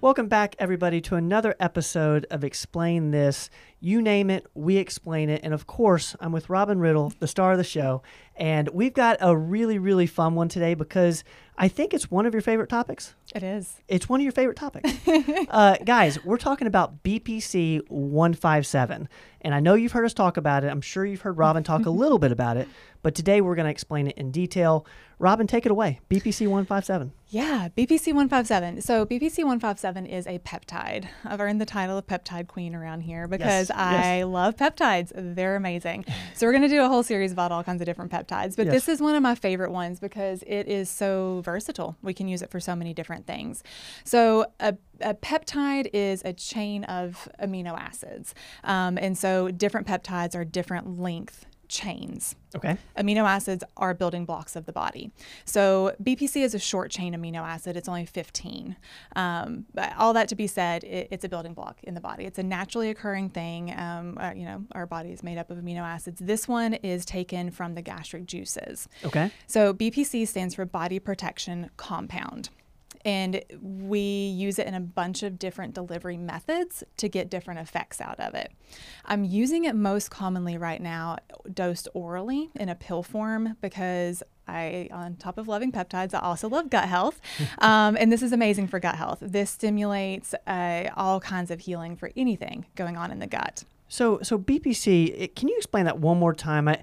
Welcome back, everybody, to another episode of Explain This. You name it, we explain it. And of course, I'm with Robin Riddle, the star of the show. And we've got a really, really fun one today because I think it's one of your favorite topics. It is. It's one of your favorite topics. uh, guys, we're talking about BPC 157. And I know you've heard us talk about it. I'm sure you've heard Robin talk a little bit about it. But today we're going to explain it in detail. Robin, take it away. BPC 157. Yeah, BPC 157. So, BPC 157 is a peptide. I've earned the title of peptide queen around here because Yes, I yes. love peptides. They're amazing. So, we're going to do a whole series about all kinds of different peptides. But Yes. this is one of my favorite ones because it is so versatile. We can use it for so many different things. So, a a peptide is a chain of amino acids. Um, and so, different peptides are different length chains. Okay. Amino acids are building blocks of the body. So BPC is a short chain amino acid. It's only 15. Um, but all that to be said, it, it's a building block in the body. It's a naturally occurring thing. Um, uh, you know, our body is made up of amino acids. This one is taken from the gastric juices. Okay. So BPC stands for body protection compound. And we use it in a bunch of different delivery methods to get different effects out of it. I'm using it most commonly right now dosed orally in a pill form because I, on top of loving peptides, I also love gut health. Um, and this is amazing for gut health. This stimulates uh, all kinds of healing for anything going on in the gut. So, so BPC, it- can you explain that one more time? I,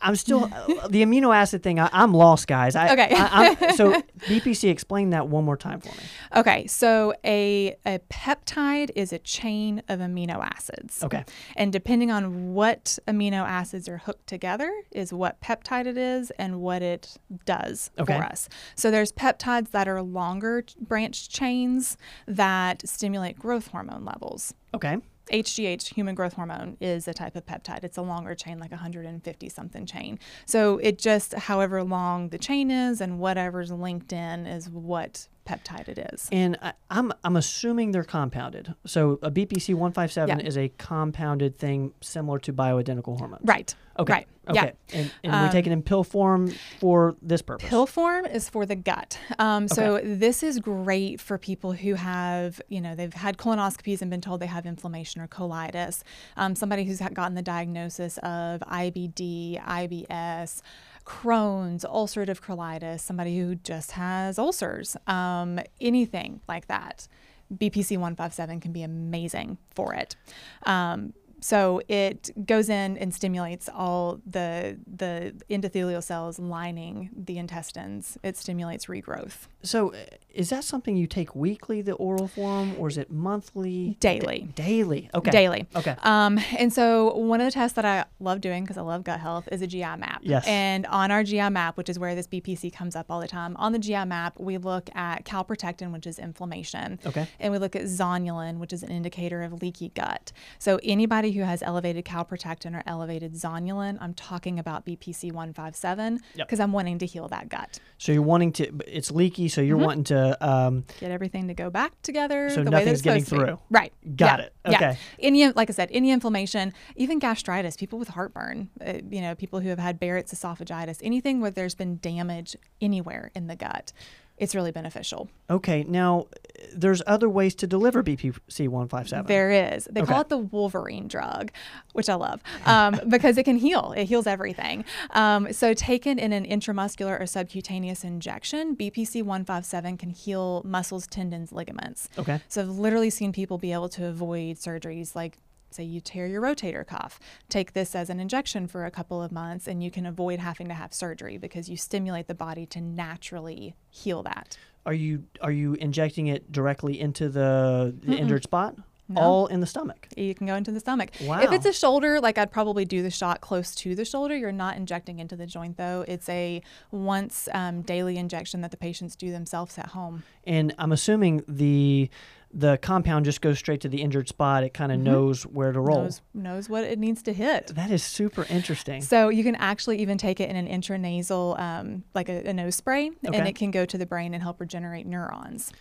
I'm still uh, the amino acid thing. I, I'm lost, guys. I, Okay. I, I'm, so BPC, explain that one more time for me. Okay, so a, a peptide is a chain of amino acids. Okay. And depending on what amino acids are hooked together, is what peptide it is and what it does Okay. for us. So there's peptides that are longer ch- branched chains that stimulate growth hormone levels. Okay. HGH, human growth hormone, is a type of peptide. It's a longer chain, like 150 something chain. So it just, however long the chain is and whatever's linked in, is what peptide it is. And I, I'm I'm assuming they're compounded. So a BPC 157 Yeah. is a compounded thing similar to bioidentical hormones. Right. Okay. Right. Okay. Yeah. And, and we take it in pill form for this purpose. Pill form is for the gut. Um, so this is great for people who have, you know, they've had colonoscopies and been told they have inflammation or colitis. Um, somebody who's gotten the diagnosis of IBD, IBS. Crohn's, ulcerative colitis, somebody who just has ulcers, um, anything like that. BPC 157 can be amazing for it. Um, so it goes in and stimulates all the the endothelial cells lining the intestines. It stimulates regrowth So uh, is that something you take weekly, the oral form, or is it monthly? daily. Da- daily. Okay. Daily. Okay. Um, and so one of the tests that I love doing because I love gut health is a GI map. Yes. And on our GI map, which is where this BPC comes up all the time, on the GI map we look at calprotectin, which is inflammation. Okay. And we look at zonulin, which is an indicator of leaky gut. So anybody who has elevated calprotectin or elevated zonulin, I'm talking about BPC 157 Yep. because I'm wanting to heal that gut. So you're wanting to, it's leaky, so Mm-hmm. you're wanting to, um, Get everything to go back together So the nothing's it's getting through. Right. Got Yeah. it. Yeah. Okay. Any, like I said, any inflammation, even gastritis, people with heartburn, uh, you know, people who have had Barrett's esophagitis, anything where there's been damage anywhere in the gut, it's really beneficial. okay. Now, there's other ways to deliver BPC 157. There is. They Okay. call it the Wolverine drug, which I love um, because it can heal. It heals everything. Um, so, taken in an intramuscular or subcutaneous injection, BPC 157 can heal muscles, tendons, ligaments. Okay. So, I've literally seen people be able to avoid surgeries like say you tear your rotator cuff take this as an injection for a couple of months and you can avoid having to have surgery because you stimulate the body to naturally heal that Are you are you injecting it directly into the, the injured spot? No. All in the stomach. you can go into the stomach. Wow. If it's a shoulder, like I'd probably do the shot close to the shoulder. You're not injecting into the joint though. It's a once um, daily injection that the patients do themselves at home. And I'm assuming the the compound just goes straight to the injured spot. It kind of knows where to roll. Mm-hmm. Knows knows what it needs to hit. That is super interesting. So you can actually even take it in an intranasal, um, like a, a nose spray, Okay. and it can go to the brain and help regenerate neurons.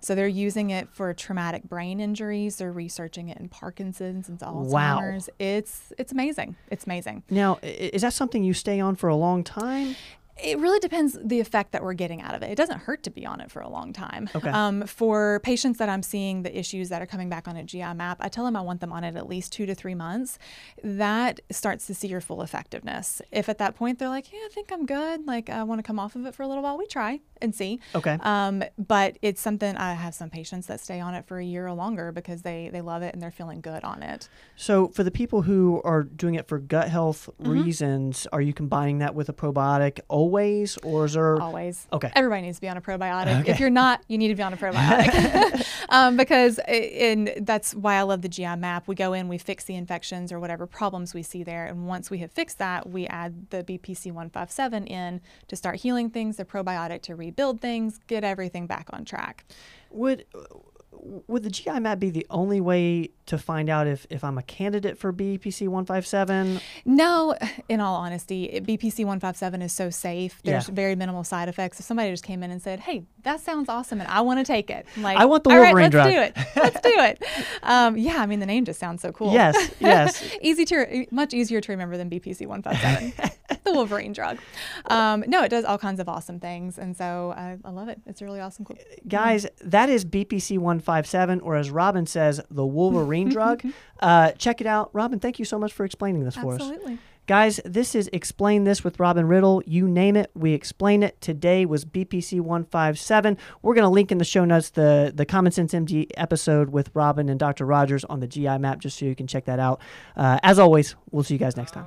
So they're using it for traumatic brain injuries. They're researching it in Parkinson's and Alzheimer's. Wow. It's it's amazing. It's amazing. Now, is that something you stay on for a long time? It really depends the effect that we're getting out of it. It doesn't hurt to be on it for a long time. Okay. Um, for patients that I'm seeing the issues that are coming back on a GI map, I tell them I want them on it at least two to three months. That starts to see your full effectiveness. If at that point they're like, yeah, I think I'm good, like I want to come off of it for a little while, we try and see. Okay. Um, but it's something I have some patients that stay on it for a year or longer because they they love it and they're feeling good on it. So, for the people who are doing it for gut health Mm-hmm. reasons, are you combining that with a probiotic always, or is there? Always. Okay. Everybody needs to be on a probiotic. Okay. If you're not, you need to be on a probiotic. um, because, and that's why I love the GI map. We go in, we fix the infections or whatever problems we see there. And once we have fixed that, we add the BPC 157 in to start healing things, the probiotic to rebuild things, get everything back on track. Would would the GI map be the only way to find out if, if I'm a candidate for BPC one five seven? No, in all honesty, BPC 157 is so safe. There's Yeah. very minimal side effects. If somebody just came in and said, "Hey, that sounds awesome, and I want to take it," I'm like, I want the "All right, Wolverine let's drug." do it. Let's do it. Um, yeah, I mean the name just sounds so cool. Yes, yes. Easy to much easier to remember than BPC 157, the Wolverine drug. Um, no, it does all kinds of awesome things, and so I, I love it. It's a really awesome. Cool. Guys, that is BPC 157, or as Robin says, the Wolverine drug. Uh, check it out. Robin, thank you so much for explaining this for us. Absolutely. Guys, this is Explain This with Robin Riddle. You name it, we explain it. Today was BPC 157. We're going to link in the show notes the, the Common Sense MD episode with Robin and Dr. Rogers on the GI map, just so you can check that out. Uh, as always, we'll see you guys next time.